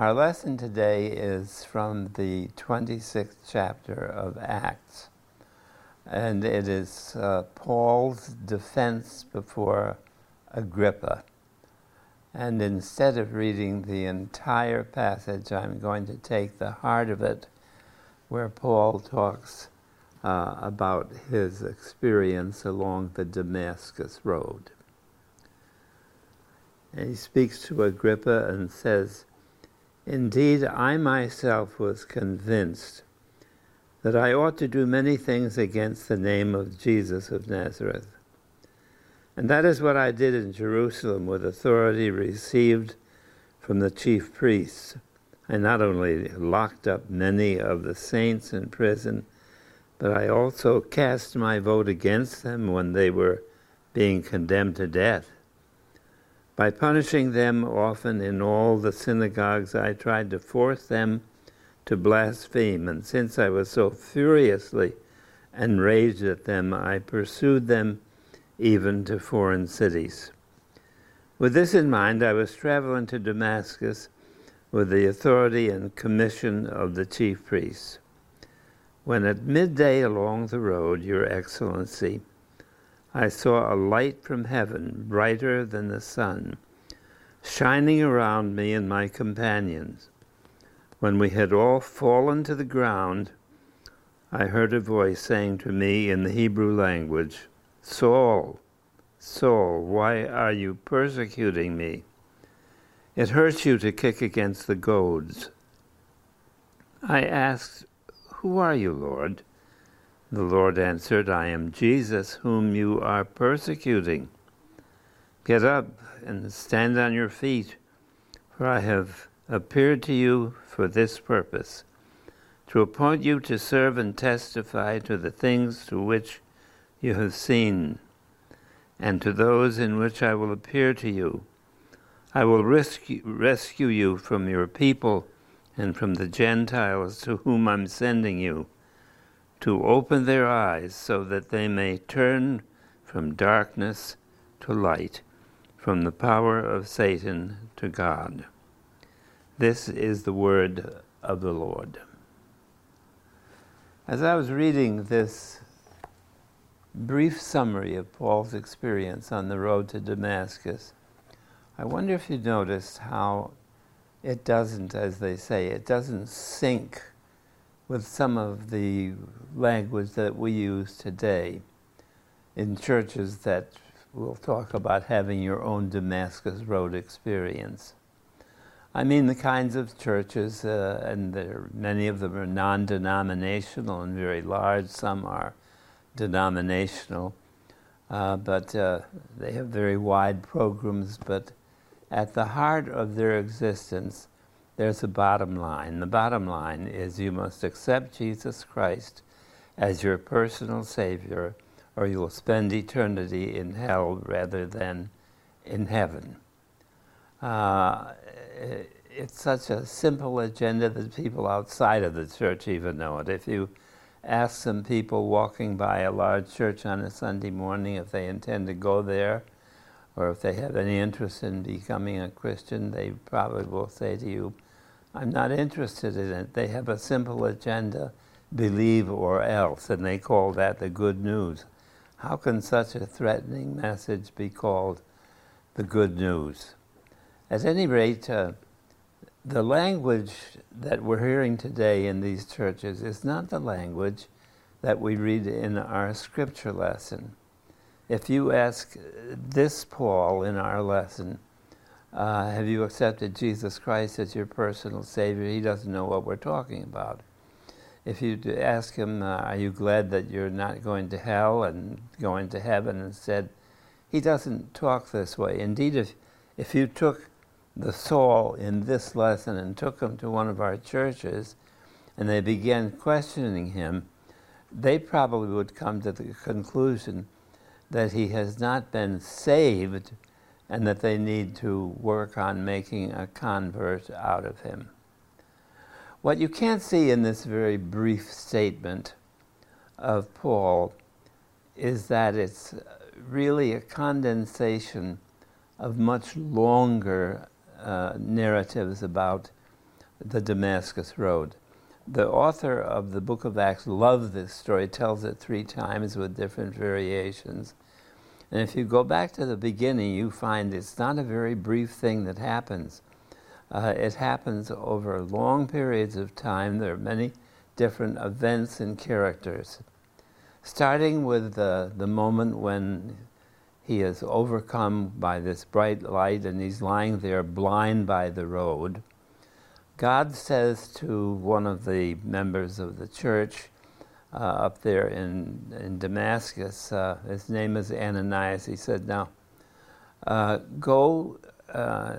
Our lesson today is from the 26th chapter of Acts, and it is uh, Paul's defense before Agrippa. And instead of reading the entire passage, I'm going to take the heart of it, where Paul talks uh, about his experience along the Damascus Road. And he speaks to Agrippa and says, Indeed, I myself was convinced that I ought to do many things against the name of Jesus of Nazareth. And that is what I did in Jerusalem with authority received from the chief priests. I not only locked up many of the saints in prison, but I also cast my vote against them when they were being condemned to death. By punishing them often in all the synagogues, I tried to force them to blaspheme, and since I was so furiously enraged at them, I pursued them even to foreign cities. With this in mind, I was traveling to Damascus with the authority and commission of the chief priests when at midday along the road, Your Excellency, I saw a light from heaven, brighter than the sun, shining around me and my companions. When we had all fallen to the ground, I heard a voice saying to me in the Hebrew language, Saul, Saul, why are you persecuting me? It hurts you to kick against the goads. I asked, who are you, Lord? The Lord answered, I am Jesus, whom you are persecuting. Get up and stand on your feet, for I have appeared to you for this purpose to appoint you to serve and testify to the things to which you have seen, and to those in which I will appear to you. I will rescue, rescue you from your people and from the Gentiles to whom I'm sending you, to open their eyes so that they may turn from darkness to light, from the power of Satan to God. This is the word of the Lord. As I was reading this brief summary of Paul's experience on the road to Damascus, I wonder if you noticed how it doesn't, as they say, it doesn't sync with some of the language that we use today in churches that will talk about having your own Damascus Road experience. I mean the kinds of churches, uh, and there, many of them are non denominational and very large, some are denominational, uh, but uh, they have very wide programs, but at the heart of their existence, there's a bottom line. The bottom line is you must accept Jesus Christ as your personal Savior, or you will spend eternity in hell rather than in heaven. Uh, it's such a simple agenda that people outside of the church even know it. If you ask some people walking by a large church on a Sunday morning if they intend to go there, or if they have any interest in becoming a Christian, they probably will say to you, I'm not interested in it. They have a simple agenda believe or else, and they call that the good news. How can such a threatening message be called the good news? At any rate, uh, the language that we're hearing today in these churches is not the language that we read in our scripture lesson if you ask this Paul in our lesson, uh, have you accepted Jesus Christ as your personal Savior? He doesn't know what we're talking about. If you ask him, uh, Are you glad that you're not going to hell and going to heaven instead? He doesn't talk this way. Indeed, if, if you took the Saul in this lesson and took him to one of our churches and they began questioning him, they probably would come to the conclusion that he has not been saved and that they need to work on making a convert out of him. What you can't see in this very brief statement of Paul is that it's really a condensation of much longer uh, narratives about the Damascus Road. The author of the book of Acts loved this story, tells it three times with different variations. And if you go back to the beginning, you find it's not a very brief thing that happens. Uh, it happens over long periods of time. There are many different events and characters. Starting with the, the moment when he is overcome by this bright light and he's lying there blind by the road. God says to one of the members of the church uh, up there in, in Damascus, uh, his name is Ananias, he said, Now, uh, go uh,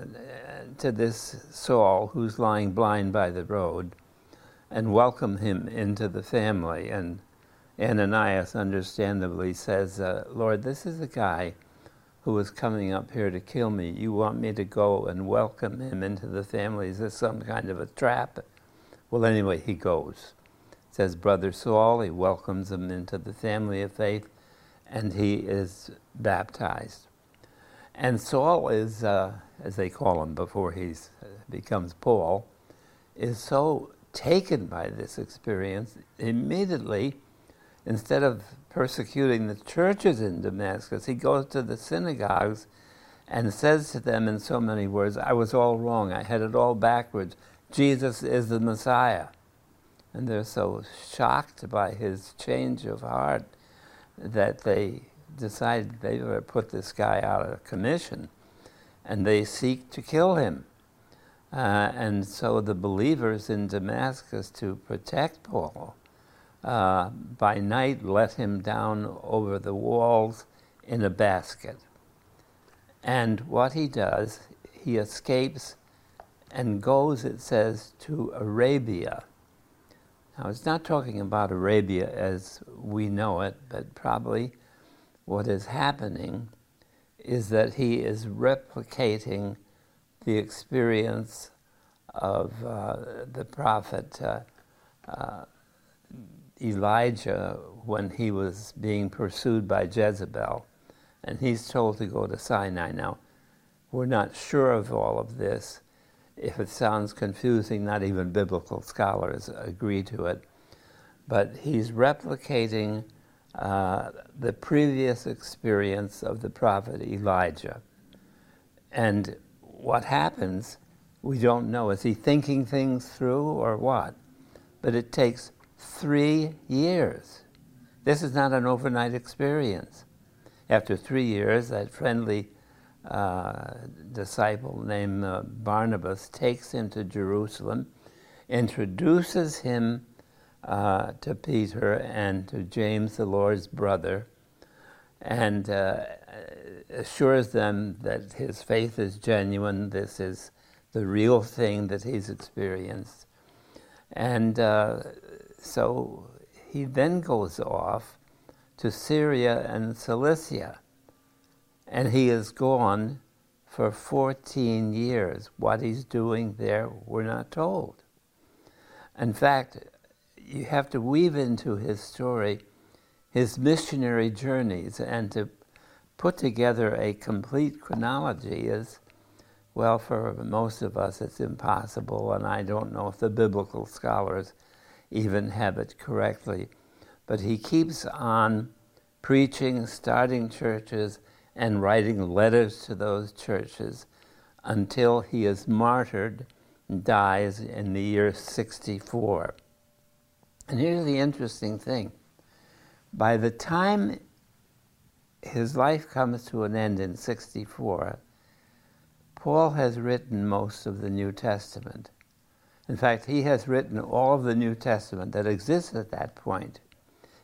to this Saul who's lying blind by the road and welcome him into the family. And Ananias understandably says, uh, Lord, this is a guy who is coming up here to kill me. You want me to go and welcome him into the family? Is this some kind of a trap? Well, anyway, he goes. Says, Brother Saul, he welcomes him into the family of faith, and he is baptized. And Saul is, uh, as they call him before he uh, becomes Paul, is so taken by this experience, immediately, instead of persecuting the churches in Damascus, he goes to the synagogues and says to them in so many words, I was all wrong, I had it all backwards. Jesus is the Messiah. And they're so shocked by his change of heart that they decide they better put this guy out of commission, and they seek to kill him. Uh, and so the believers in Damascus, to protect Paul, uh, by night let him down over the walls in a basket. And what he does, he escapes and goes, it says, to Arabia. Now, it's not talking about Arabia as we know it, but probably what is happening is that he is replicating the experience of uh, the prophet uh, uh, Elijah when he was being pursued by Jezebel. And he's told to go to Sinai. Now, we're not sure of all of this. If it sounds confusing, not even biblical scholars agree to it. But he's replicating uh, the previous experience of the prophet Elijah. And what happens, we don't know. Is he thinking things through or what? But it takes three years. This is not an overnight experience. After three years, that friendly uh, disciple named uh, Barnabas takes him to Jerusalem, introduces him uh, to Peter and to James, the Lord's brother, and uh, assures them that his faith is genuine, this is the real thing that he's experienced. And uh, so he then goes off to Syria and Cilicia, and he is gone for 14 years. What he's doing there, we're not told. In fact, you have to weave into his story his missionary journeys and to put together a complete chronology is well for most of us it's impossible and i don't know if the biblical scholars even have it correctly but he keeps on preaching starting churches and writing letters to those churches until he is martyred and dies in the year 64 and here's the interesting thing by the time his life comes to an end in 64, Paul has written most of the New Testament. In fact, he has written all of the New Testament that exists at that point.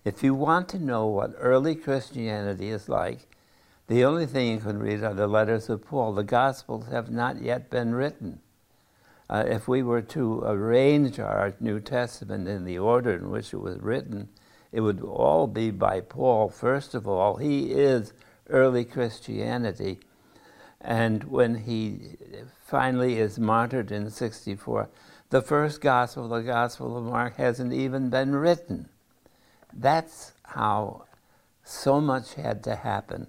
If you want to know what early Christianity is like, the only thing you can read are the letters of Paul. The Gospels have not yet been written uh, if we were to arrange our New Testament in the order in which it was written, it would all be by Paul. First of all, he is early Christianity. And when he finally is martyred in 64, the first gospel, the Gospel of Mark, hasn't even been written. That's how so much had to happen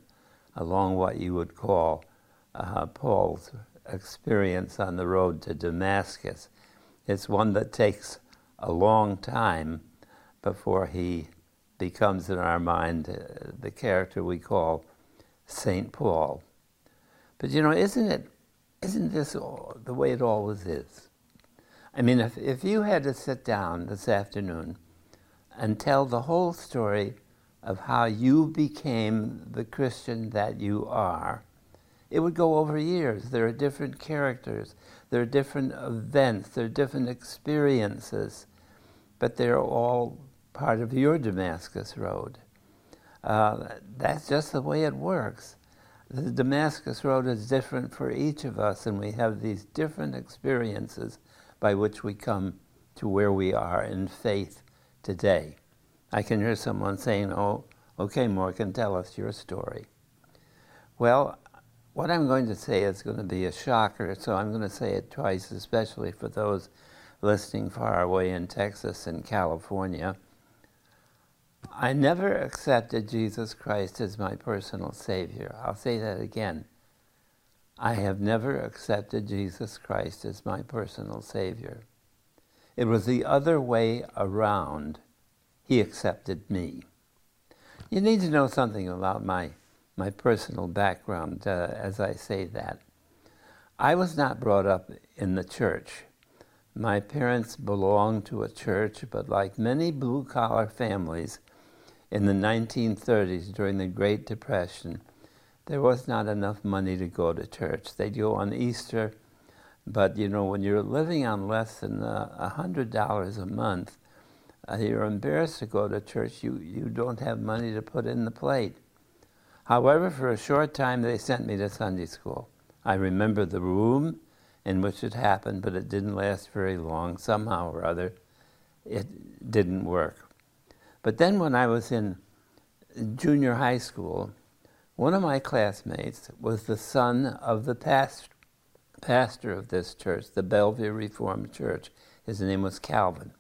along what you would call uh, Paul's experience on the road to Damascus. It's one that takes a long time before he becomes in our mind uh, the character we call St. Paul. But you know, isn't it, isn't this all, the way it always is? I mean, if, if you had to sit down this afternoon and tell the whole story of how you became the Christian that you are, it would go over years. There are different characters, there are different events, there are different experiences, but they're all part of your Damascus Road. Uh, that's just the way it works. The Damascus Road is different for each of us, and we have these different experiences by which we come to where we are in faith today. I can hear someone saying, Oh, okay, Morgan, tell us your story. Well, what I'm going to say is going to be a shocker, so I'm going to say it twice, especially for those listening far away in Texas and California. I never accepted Jesus Christ as my personal Savior. I'll say that again. I have never accepted Jesus Christ as my personal Savior. It was the other way around. He accepted me. You need to know something about my my personal background uh, as I say that. I was not brought up in the church. My parents belonged to a church, but like many blue collar families in the 1930s during the Great Depression, there was not enough money to go to church. They'd go on Easter, but you know, when you're living on less than uh, a hundred dollars a month, you're embarrassed to go to church. You you don't have money to put in the plate. However, for a short time, they sent me to Sunday school. I remember the room in which it happened, but it didn't last very long. Somehow or other, it didn't work. But then, when I was in junior high school, one of my classmates was the son of the past, pastor of this church, the Bellevue Reformed Church. His name was Calvin.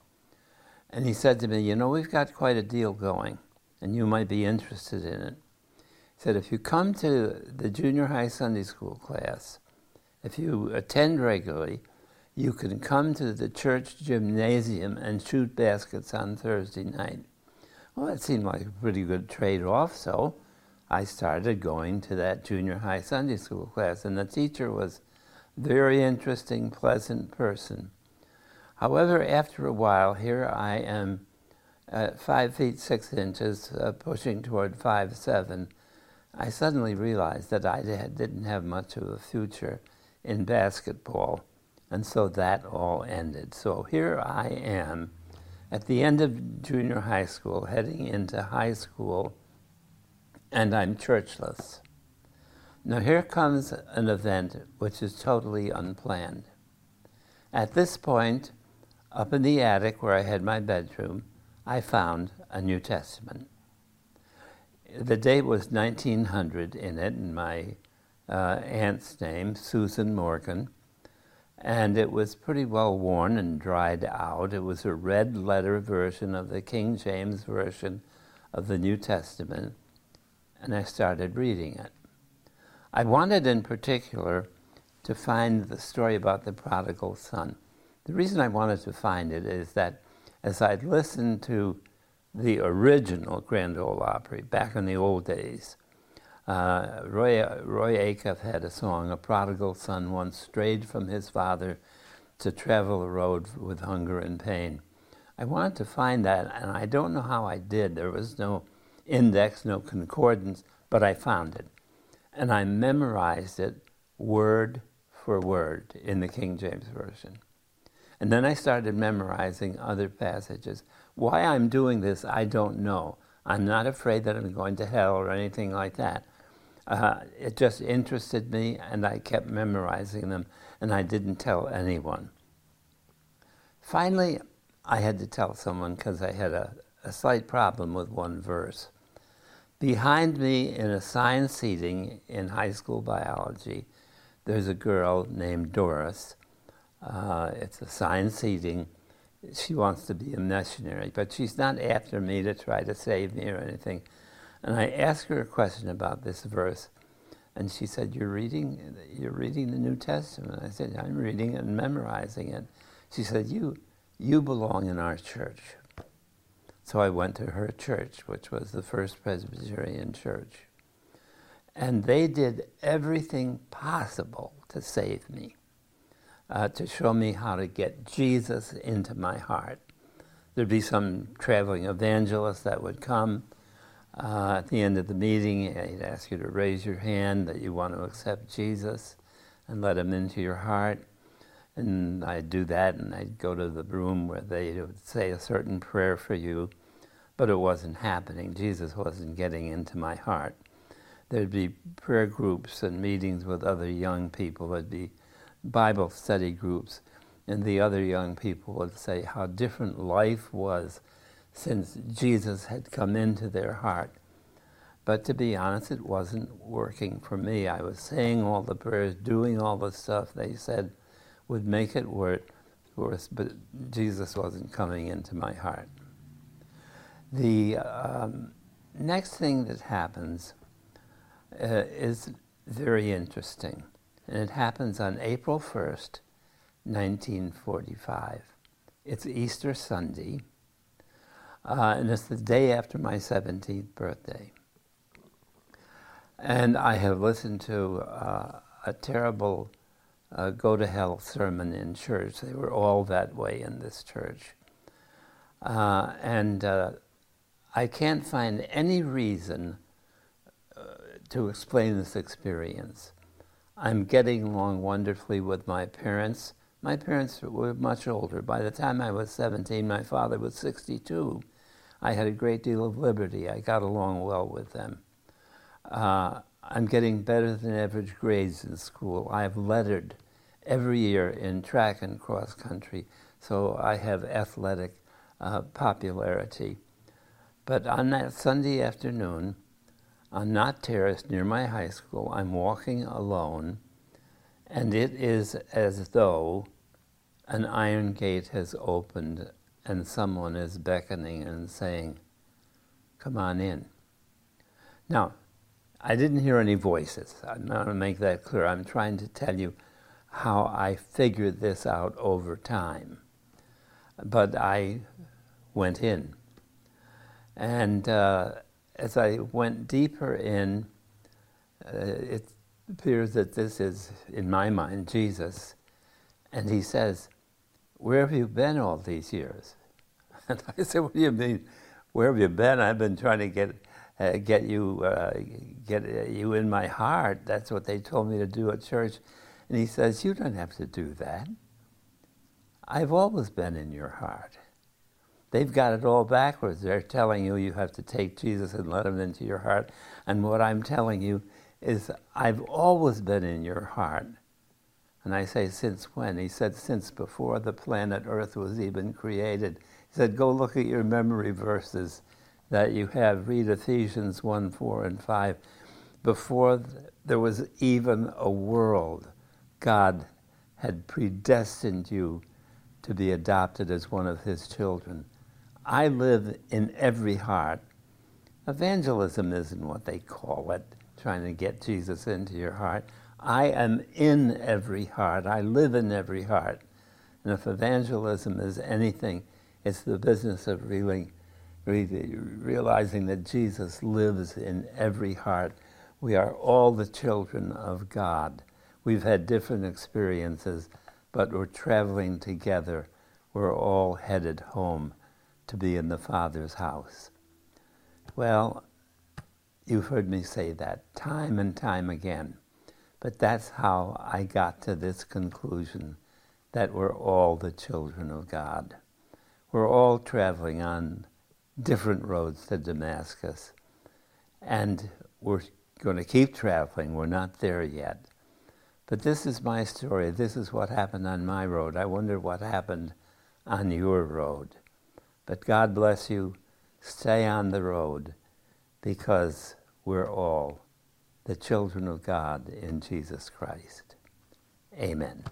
And he said to me, You know, we've got quite a deal going, and you might be interested in it He said if you come to the junior high Sunday school class, if you attend regularly, you can come to the church gymnasium and shoot baskets on Thursday night. Well, that seemed like a pretty good trade off, so I started going to that junior high Sunday school class, and the teacher was a very interesting, pleasant person. However, after a while, here I am at five feet six inches, uh, pushing toward five seven, I suddenly realized that I didn't have much of a future in basketball, and so that all ended. So here I am at the end of junior high school, heading into high school, and I'm churchless. Now, here comes an event which is totally unplanned. At this point, up in the attic where I had my bedroom, I found a New Testament the date was 1900 in it, and my uh, aunt's name, Susan Morgan, and it was pretty well worn and dried out. It was a red letter version of the King James Version of the New Testament, and I started reading it. I wanted in particular to find the story about the prodigal son. The reason I wanted to find it is that as I'd listened to the original Grand Ole Opry back in the old days. Uh, Roy, Roy Acuff had a song, A Prodigal Son Once Strayed from His Father to Travel a Road with Hunger and Pain. I wanted to find that, and I don't know how I did. There was no index, no concordance, but I found it. And I memorized it word for word in the King James Version. And then I started memorizing other passages. Why I'm doing this, I don't know. I'm not afraid that I'm going to hell or anything like that. Uh, it just interested me, and I kept memorizing them, and I didn't tell anyone. Finally, I had to tell someone because I had a, a slight problem with one verse. Behind me in assigned seating in high school biology, there's a girl named Doris. Uh, it's assigned seating she wants to be a missionary, but she's not after me to try to save me or anything. And I asked her a question about this verse, and she said, "You're reading, you're reading the New Testament." I said, "I'm reading it and memorizing it." She said, You, you belong in our church. So I went to her church, which was the First Presbyterian Church. And they did everything possible to save me, uh, to show me how to get Jesus into my heart. There'd be some traveling evangelist that would come. Uh, at the end of the meeting, he'd ask you to raise your hand that you want to accept Jesus and let him into your heart. And I'd do that, and I'd go to the room where they would say a certain prayer for you, but it wasn't happening. Jesus wasn't getting into my heart there'd be prayer groups and meetings with other young people. There'd be Bible study groups, and the other young people would say how different life was since Jesus had come into their heart. But to be honest, it wasn't working for me. I was saying all the prayers, doing all the stuff they said would make it work, but Jesus wasn't coming into my heart. The um, next thing that happens uh, is very interesting. And it happens on April 1st, 1945. It's Easter Sunday, uh, and it's the day after my 17th birthday. And I have listened to uh, a terrible uh, go to hell sermon in church. They were all that way in this church. Uh, and uh, I can't find any reason to explain this experience. I'm getting along wonderfully with my parents. My parents were much older. By the time I was 17, my father was 62. I had a great deal of liberty. I got along well with them. Uh, I'm getting better than average grades in school. I've lettered every year in track and cross country, so I have athletic uh, popularity. But on that Sunday afternoon, on Knott Terrace near my high school. I'm walking alone, and it is as though an iron gate has opened and someone is beckoning and saying, Come on in. Now, I didn't hear any voices. I'm going to make that clear. I'm trying to tell you how I figured this out over time. But I went in. And uh, as I went deeper in, uh, it appears that this is, in my mind, Jesus. And he says, Where have you been all these years? And I said, What do you mean? Where have you been? I've been trying to get, uh, get, you, uh, get you in my heart. That's what they told me to do at church. And he says, You don't have to do that. I've always been in your heart. They've got it all backwards. They're telling you you have to take Jesus and let him into your heart. And what I'm telling you is, I've always been in your heart. And I say, since when? He said, since before the planet Earth was even created. He said, go look at your memory verses that you have. Read Ephesians 1 4 and 5. Before there was even a world, God had predestined you to be adopted as one of his children. I live in every heart. Evangelism isn't what they call it, trying to get Jesus into your heart. I am in every heart. I live in every heart. And if evangelism is anything, it's the business of really, really realizing that Jesus lives in every heart. We are all the children of God. We've had different experiences, but we're traveling together. We're all headed home to be in the Father's house. Well, you've heard me say that time and time again, but that's how I got to this conclusion that we're all the children of God. We're all traveling on different roads to Damascus, and we're going to keep traveling. We're not there yet. But this is my story. This is what happened on my road. I wonder what happened on your road. But God bless you. Stay on the road because we're all the children of God in Jesus Christ. Amen.